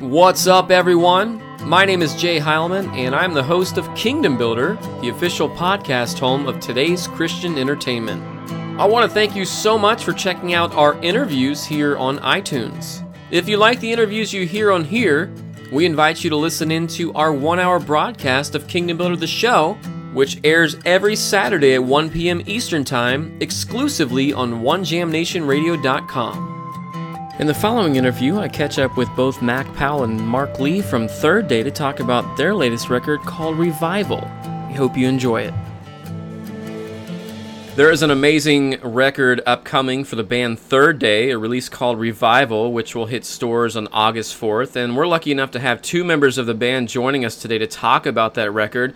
What's up, everyone? My name is Jay Heilman, and I'm the host of Kingdom Builder, the official podcast home of today's Christian entertainment. I want to thank you so much for checking out our interviews here on iTunes. If you like the interviews you hear on here, we invite you to listen in to our one hour broadcast of Kingdom Builder the Show, which airs every Saturday at 1 p.m. Eastern Time exclusively on OneJamNationRadio.com. In the following interview, I catch up with both Mac Powell and Mark Lee from Third Day to talk about their latest record called Revival. I hope you enjoy it. There is an amazing record upcoming for the band Third Day, a release called Revival, which will hit stores on August 4th. And we're lucky enough to have two members of the band joining us today to talk about that record.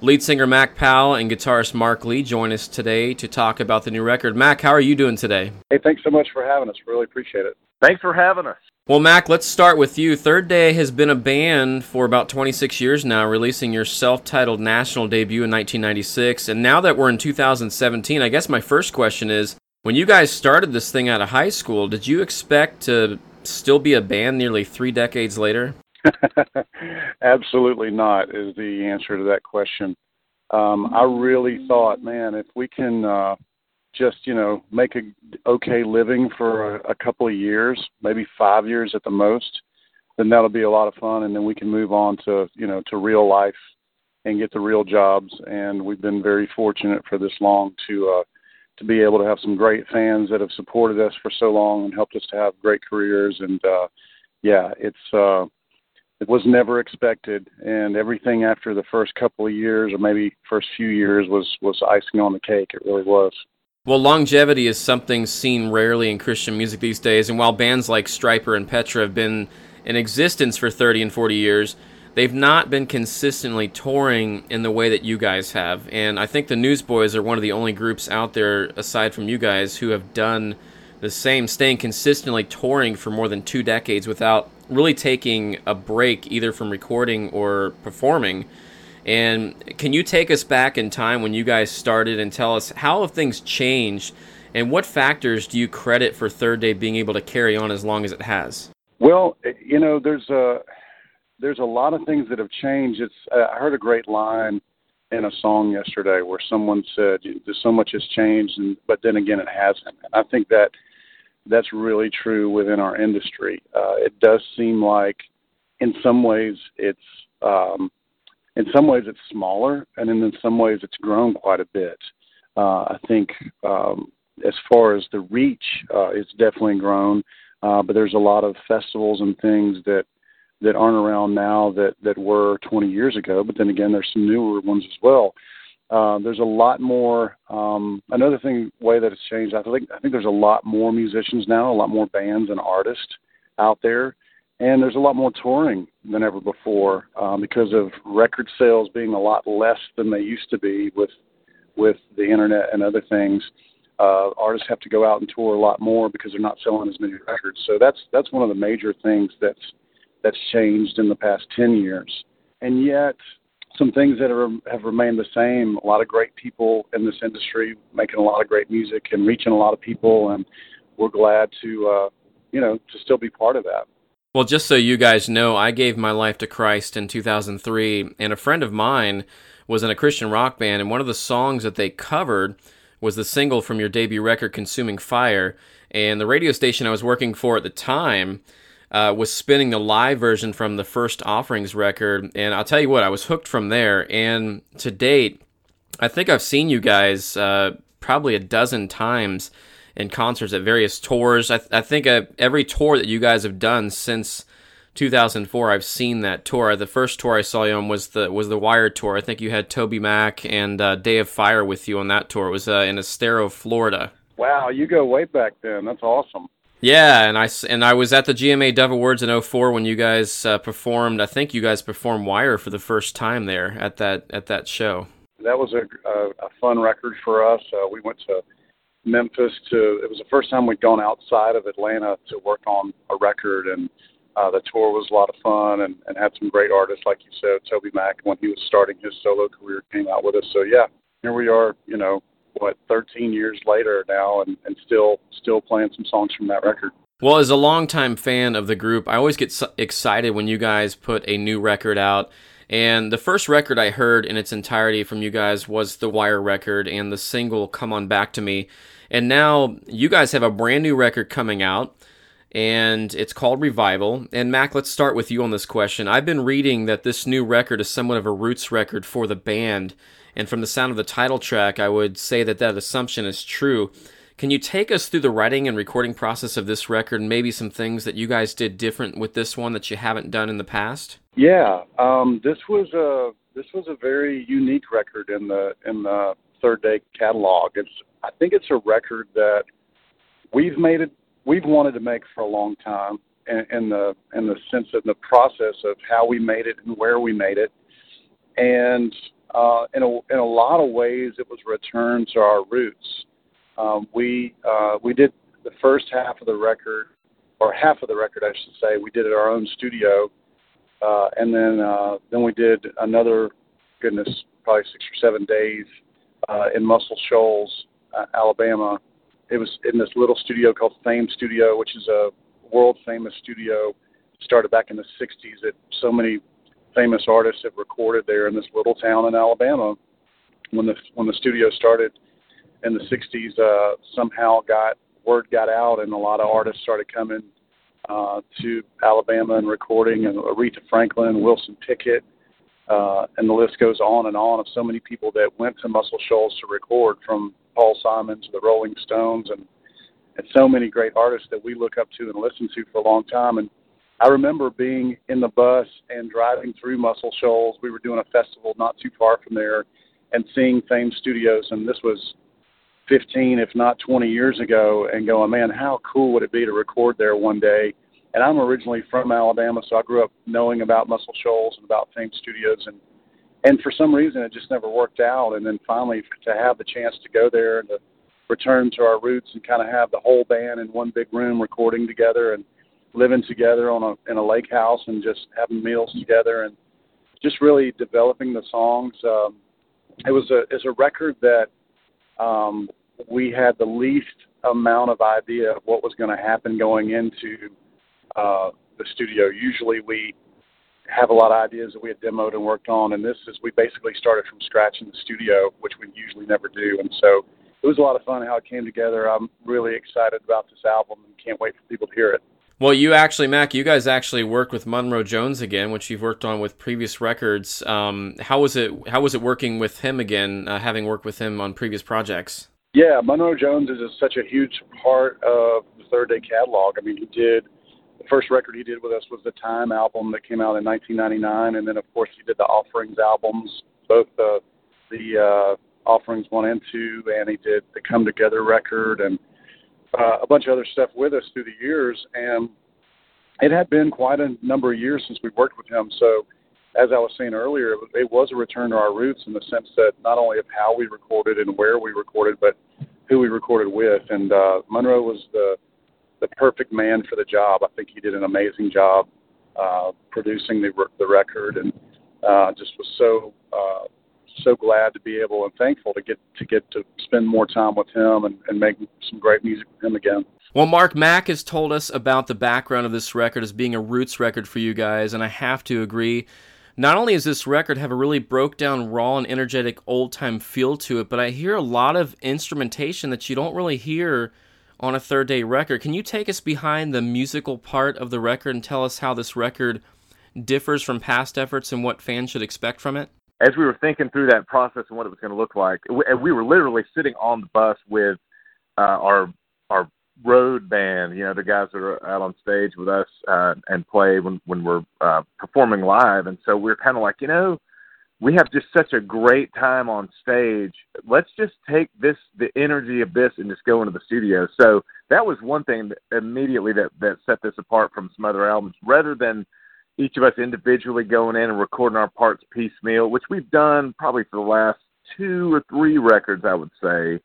Lead singer Mac Powell and guitarist Mark Lee join us today to talk about the new record. Mac, how are you doing today? Hey, thanks so much for having us. Really appreciate it. Thanks for having us. Well, Mac, let's start with you. Third Day has been a band for about 26 years now, releasing your self titled national debut in 1996. And now that we're in 2017, I guess my first question is when you guys started this thing out of high school, did you expect to still be a band nearly three decades later? Absolutely not, is the answer to that question. Um, I really thought, man, if we can. Uh, just you know make a okay living for a, a couple of years, maybe five years at the most, then that'll be a lot of fun, and then we can move on to you know to real life and get the real jobs. And we've been very fortunate for this long to uh, to be able to have some great fans that have supported us for so long and helped us to have great careers. And uh, yeah, it's uh, it was never expected, and everything after the first couple of years or maybe first few years was was icing on the cake. It really was. Well, longevity is something seen rarely in Christian music these days, and while bands like Stryper and Petra have been in existence for 30 and 40 years, they've not been consistently touring in the way that you guys have. And I think the Newsboys are one of the only groups out there, aside from you guys, who have done the same, staying consistently touring for more than two decades without really taking a break either from recording or performing. And can you take us back in time when you guys started and tell us how have things changed and what factors do you credit for Third Day being able to carry on as long as it has? Well, you know, there's a there's a lot of things that have changed. It's uh, I heard a great line in a song yesterday where someone said so much has changed and but then again it hasn't. And I think that that's really true within our industry. Uh, it does seem like in some ways it's um, in some ways it's smaller, and in some ways it's grown quite a bit. Uh, I think um, as far as the reach, uh, it's definitely grown, uh, but there's a lot of festivals and things that that aren't around now that that were 20 years ago. But then again, there's some newer ones as well. Uh, there's a lot more. Um, another thing, way that it's changed, I think I think there's a lot more musicians now, a lot more bands and artists out there and there's a lot more touring than ever before um, because of record sales being a lot less than they used to be with with the internet and other things. Uh, artists have to go out and tour a lot more because they're not selling as many records. So that's that's one of the major things that's that's changed in the past ten years. And yet, some things that are, have remained the same. A lot of great people in this industry making a lot of great music and reaching a lot of people, and we're glad to uh, you know to still be part of that. Well, just so you guys know, I gave my life to Christ in 2003, and a friend of mine was in a Christian rock band, and one of the songs that they covered was the single from your debut record, Consuming Fire. And the radio station I was working for at the time uh, was spinning the live version from the first Offerings record. And I'll tell you what, I was hooked from there. And to date, I think I've seen you guys uh, probably a dozen times in concerts at various tours. I, th- I think uh, every tour that you guys have done since 2004, I've seen that tour. The first tour I saw you on was the was the Wired tour. I think you had TobyMac and uh, Day of Fire with you on that tour. It was uh, in Estero, Florida. Wow, you go way back then. That's awesome. Yeah, and I and I was at the GMA Dove Awards in 04 when you guys uh, performed. I think you guys performed Wire for the first time there at that at that show. That was a a, a fun record for us. Uh, we went to Memphis to it was the first time we'd gone outside of Atlanta to work on a record and uh, the tour was a lot of fun and, and had some great artists like you said TobyMac when he was starting his solo career came out with us so yeah here we are you know what 13 years later now and, and still still playing some songs from that record Well, as a longtime fan of the group, I always get excited when you guys put a new record out. And the first record I heard in its entirety from you guys was the Wire record and the single Come On Back to Me. And now you guys have a brand new record coming out and it's called Revival. And Mac, let's start with you on this question. I've been reading that this new record is somewhat of a roots record for the band, and from the sound of the title track, I would say that that assumption is true. Can you take us through the writing and recording process of this record, and maybe some things that you guys did different with this one that you haven't done in the past? Yeah, um, this was a this was a very unique record in the in the Third Day catalog. It's I think it's a record that we've made it we've wanted to make for a long time, in, in the in the sense of the process of how we made it and where we made it, and uh, in a in a lot of ways it was return to our roots. Um, we uh, we did the first half of the record, or half of the record, I should say. We did it our own studio, uh, and then uh, then we did another, goodness, probably six or seven days uh, in Muscle Shoals, uh, Alabama. It was in this little studio called Fame Studio, which is a world famous studio. Started back in the '60s. That so many famous artists have recorded there in this little town in Alabama. When the when the studio started in the 60s uh, somehow got word got out, and a lot of artists started coming uh, to Alabama and recording, and Aretha Franklin, Wilson Pickett, uh, and the list goes on and on of so many people that went to Muscle Shoals to record, from Paul Simon to the Rolling Stones, and and so many great artists that we look up to and listen to for a long time. And I remember being in the bus and driving through Muscle Shoals. We were doing a festival not too far from there, and seeing Fame Studios, and this was 15, if not 20 years ago, and going, man, how cool would it be to record there one day? And I'm originally from Alabama, so I grew up knowing about Muscle Shoals and about Fame Studios, and and for some reason it just never worked out. And then finally, to have the chance to go there and to return to our roots and kind of have the whole band in one big room recording together and living together on a in a lake house and just having meals together and just really developing the songs. Um, it was a it's a record that um, we had the least amount of idea of what was going to happen going into uh, the studio. Usually we have a lot of ideas that we had demoed and worked on, and this is we basically started from scratch in the studio, which we usually never do. And so it was a lot of fun how it came together. I'm really excited about this album and can't wait for people to hear it. Well, you actually, Mac, you guys actually worked with Monroe Jones again, which you've worked on with previous records. Um, how was it? How was it working with him again, uh, having worked with him on previous projects? Yeah, Monroe Jones is such a huge part of the Third Day catalog. I mean, he did the first record he did with us was the Time album that came out in 1999, and then of course he did the Offerings albums, both the the uh, Offerings one and two, and he did the Come Together record and uh, a bunch of other stuff with us through the years, and it had been quite a number of years since we worked with him. So, as I was saying earlier, it was a return to our roots in the sense that not only of how we recorded and where we recorded, but who we recorded with. And uh, Monroe was the the perfect man for the job. I think he did an amazing job uh, producing the the record, and uh, just was so uh, so glad to be able and thankful to get to get to spend more time with him and, and make some great music with him again. Well, Mark Mac has told us about the background of this record as being a roots record for you guys, and I have to agree. Not only does this record have a really broke down, raw, and energetic old time feel to it, but I hear a lot of instrumentation that you don't really hear on a third day record. Can you take us behind the musical part of the record and tell us how this record differs from past efforts and what fans should expect from it? As we were thinking through that process and what it was going to look like, we, we were literally sitting on the bus with uh, our our road band, you know, the guys that are out on stage with us uh, and play when when we're uh, performing live, and so we're kind of like, you know, we have just such a great time on stage. Let's just take this the energy of this and just go into the studio. So that was one thing that immediately that that set this apart from some other albums, rather than each of us individually going in and recording our parts piecemeal, which we've done probably for the last two or three records, I would say.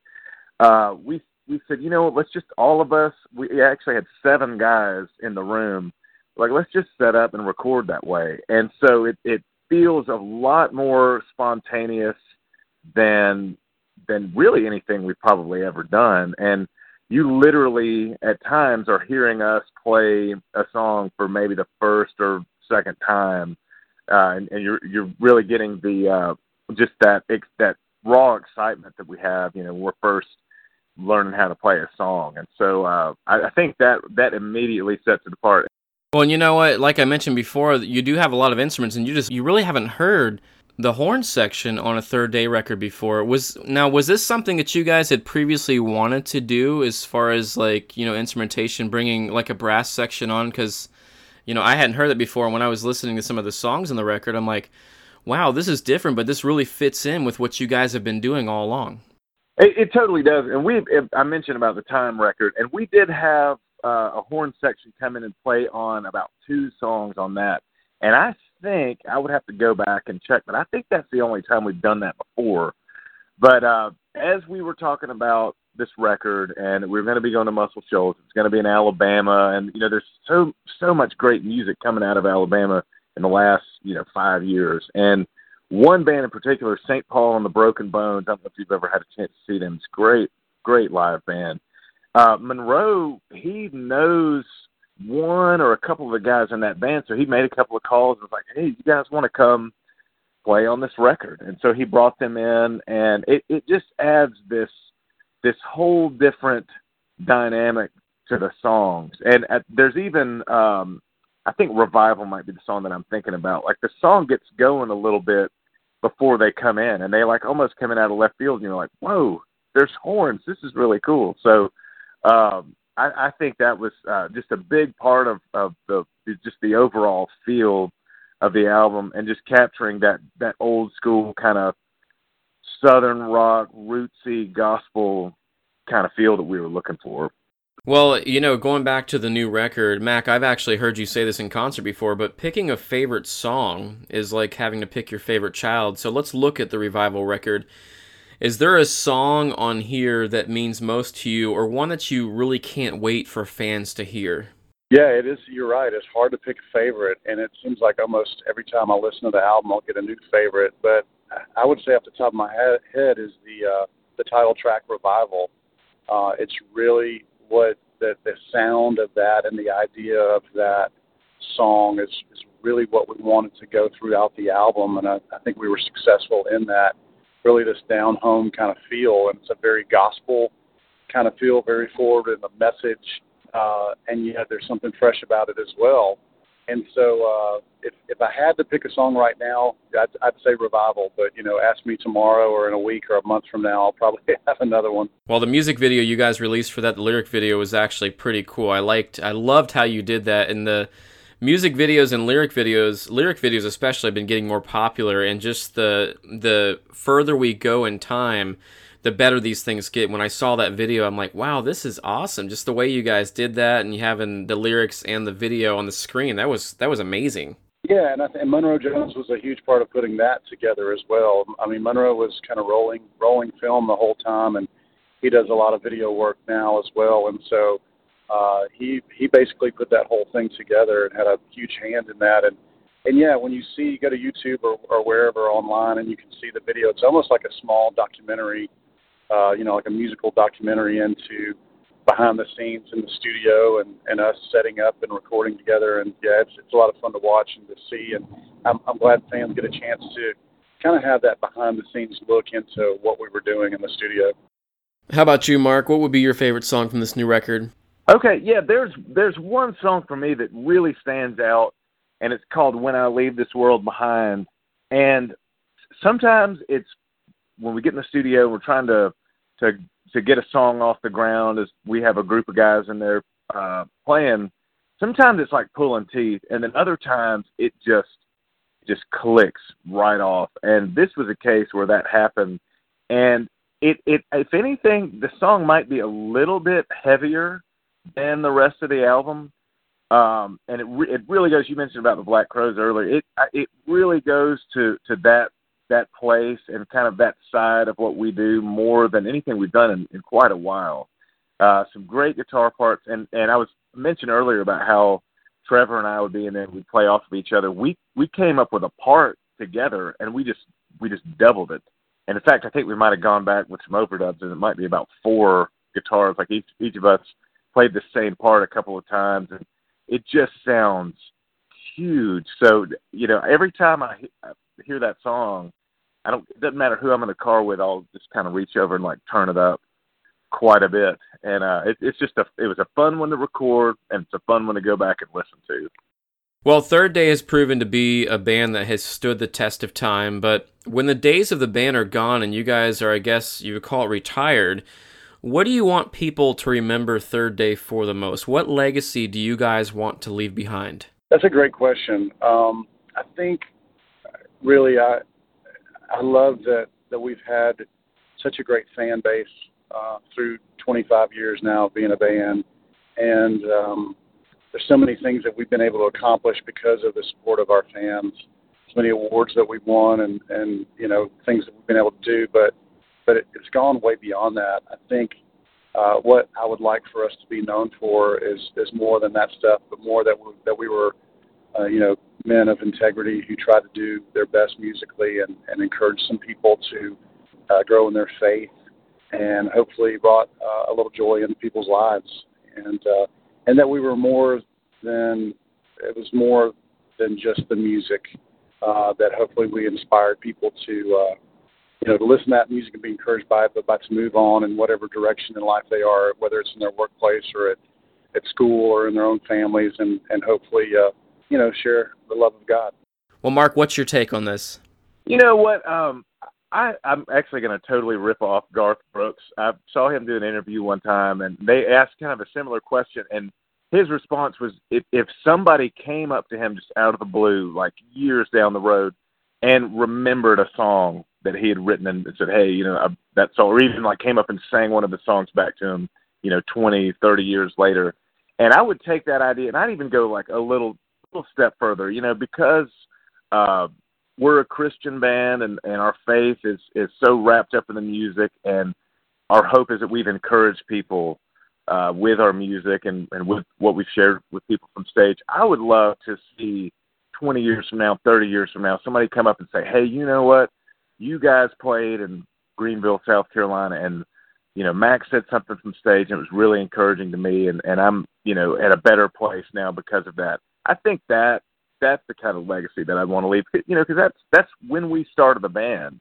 Uh, we we said, you know, let's just all of us. We actually had seven guys in the room. Like, let's just set up and record that way. And so it it feels a lot more spontaneous than than really anything we've probably ever done. And you literally at times are hearing us play a song for maybe the first or second time, uh, and, and you're you're really getting the uh, just that that raw excitement that we have. You know, we're first learning how to play a song, and so uh, I, I think that that immediately sets it apart. Well, and you know what? Like I mentioned before, you do have a lot of instruments, and you just you really haven't heard the horn section on a third day record before. Was now was this something that you guys had previously wanted to do as far as like you know instrumentation, bringing like a brass section on? Because you know I hadn't heard that before. When I was listening to some of the songs on the record, I'm like, wow, this is different, but this really fits in with what you guys have been doing all along. It, it totally does, and we I mentioned about the time record, and we did have uh, a horn section come in and play on about two songs on that, and I think I would have to go back and check, but I think that's the only time we've done that before. But uh, as we were talking about this record, and we're going to be going to Muscle Shoals, it's going to be in Alabama, and you know, there's so so much great music coming out of Alabama in the last you know five years, and one band in particular, St. Paul and the Broken Bones. I don't know if you've ever had a chance to see them. It's great, great live band. Uh, Monroe, he knows one or a couple of the guys in that band. So he made a couple of calls and was like, "Hey, you guys want to come play on this record?" And so he brought them in, and it it just adds this this whole different dynamic to the songs. And at, there's even um I think Revival might be the song that I'm thinking about. Like the song gets going a little bit before they come in, and they like almost coming out of left field, and you're like, "Whoa, there's horns! This is really cool." So um, I, I think that was uh, just a big part of, of the just the overall feel of the album and just capturing that that old school kind of southern rock rootsy gospel kind of feel that we were looking for. Well, you know, going back to the new record, Mac, I've actually heard you say this in concert before, but picking a favorite song is like having to pick your favorite child. So let's look at the revival record. Is there a song on here that means most to you, or one that you really can't wait for fans to hear? Yeah, it is. You're right. It's hard to pick a favorite, and it seems like almost every time I listen to the album, I'll get a new favorite. But I would say, off the top of my head, is the uh, the title track "Revival." Uh, it's really what the the sound of that and the idea of that song is is really what we wanted to go throughout the album, and I, I think we were successful in that really this down home kind of feel, and it's a very gospel kind of feel, very forward in the message, uh, and yet there's something fresh about it as well. And so, uh, if if I had to pick a song right now, I'd, I'd say Revival. But you know, ask me tomorrow or in a week or a month from now, I'll probably have another one. Well, the music video you guys released for that, the lyric video, was actually pretty cool. I liked, I loved how you did that, and the music videos and lyric videos, lyric videos especially, have been getting more popular. And just the the further we go in time, the better these things get. When I saw that video, I'm like, wow, this is awesome. Just the way you guys did that, and you having the lyrics and the video on the screen, that was that was amazing. Yeah, and, I th- and Monroe Jones was a huge part of putting that together as well. I mean, Monroe was kind of rolling rolling film the whole time, and he does a lot of video work now as well. And so uh, he he basically put that whole thing together and had a huge hand in that. And and yeah, when you see you go to YouTube or, or wherever online and you can see the video, it's almost like a small documentary, uh, you know, like a musical documentary into behind the scenes in the studio and, and us setting up and recording together. And yeah, it's it's a lot of fun to watch and to see. And I'm I'm glad fans get a chance to kind of have that behind the scenes look into what we were doing in the studio. How about you, Mark? What would be your favorite song from this new record? Okay, yeah, there's there's one song for me that really stands out, and it's called "When I Leave This World Behind." And sometimes it's when we get in the studio, we're trying to to to get a song off the ground as we have a group of guys in there uh, playing. Sometimes it's like pulling teeth, and then other times it just just clicks right off. And this was a case where that happened, and it it if anything, the song might be a little bit heavier than the rest of the album. Um, and it re- it really goes. You mentioned about the Black Crowes earlier. It it really goes to to that that place and kind of that side of what we do more than anything we've done in, in quite a while. Uh, some great guitar parts, and and I was mentioned earlier about how Trevor and I would be in there. we'd play off of each other. We we came up with a part together, and we just we just doubled it. And in fact, I think we might have gone back with some overdubs, and it might be about four guitars. Like each each of us played the same part a couple of times, and it just sounds huge. So you know, every time I hear that song, I don't. It doesn't matter who I'm in the car with. I'll just kind of reach over and like turn it up quite a bit, and uh, it, it's just a. It was a fun one to record, and it's a fun one to go back and listen to. Well, Third Day has proven to be a band that has stood the test of time, but when the days of the band are gone and you guys are, I guess you would call it retired, what do you want people to remember Third Day for the most? What legacy do you guys want to leave behind? That's a great question. Um, I think really I I love that that we've had such a great fan base uh, through 25 years now of being a band, and um, there's so many things that we've been able to accomplish because of the support of our fans. So many awards that we've won, and and you know things that we've been able to do, but but it, it's gone way beyond that. I think uh, what I would like for us to be known for is is more than that stuff, but more that we, that we were, uh, you know, men of integrity who try to do their best musically and, and encourage some people to uh, grow in their faith, and hopefully brought uh, a little joy into people's lives, and uh, and that we were more than it was more than just the music. Uh, that hopefully we inspired people to uh, you know, to listen to that music and be encouraged by it, but about to move on in whatever direction in life they are, whether it's in their workplace or at, at school or in their own families, and and hopefully, uh, you know, share the love of God. Well, Mark, what's your take on this? You know what? Um, I, I'm actually going to totally rip off Garth Brooks. I saw him do an interview one time, and they asked kind of a similar question, and his response was, if if somebody came up to him just out of the blue, like years down the road, and remembered a song that he had written and said, "Hey, you know, I, that song," or even like came up and sang one of the songs back to him, you know, twenty, thirty years later. And I would take that idea, and I'd even go like a little, little step further, you know, because uh, we're a Christian band, and and our faith is is so wrapped up in the music, and our hope is that we've encouraged people uh, with our music and and with what we've shared with people from stage. I would love to see 20 years from now, 30 years from now, somebody come up and say, "Hey, you know what? you guys played in Greenville, South Carolina, and you know Mac said something from stage, and it was really encouraging to me, and and I'm you know at a better place now because of that. I think that that's the kind of legacy that I want to leave. You know, because that's that's when we started the band.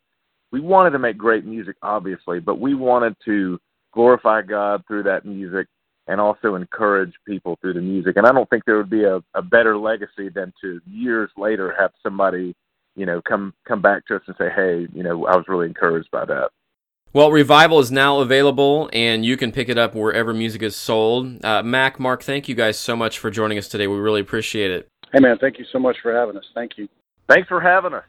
We wanted to make great music, obviously, but we wanted to glorify God through that music and also encourage people through the music. And I don't think there would be a, a better legacy than to years later have somebody you know, come come back to us and say, hey, you know, I was really encouraged by that. Well, Revival is now available, and you can pick it up wherever music is sold. Uh, Mac, Mark, thank you guys so much for joining us today. We really appreciate it. Hey, man, thank you so much for having us. Thank you. Thanks for having us.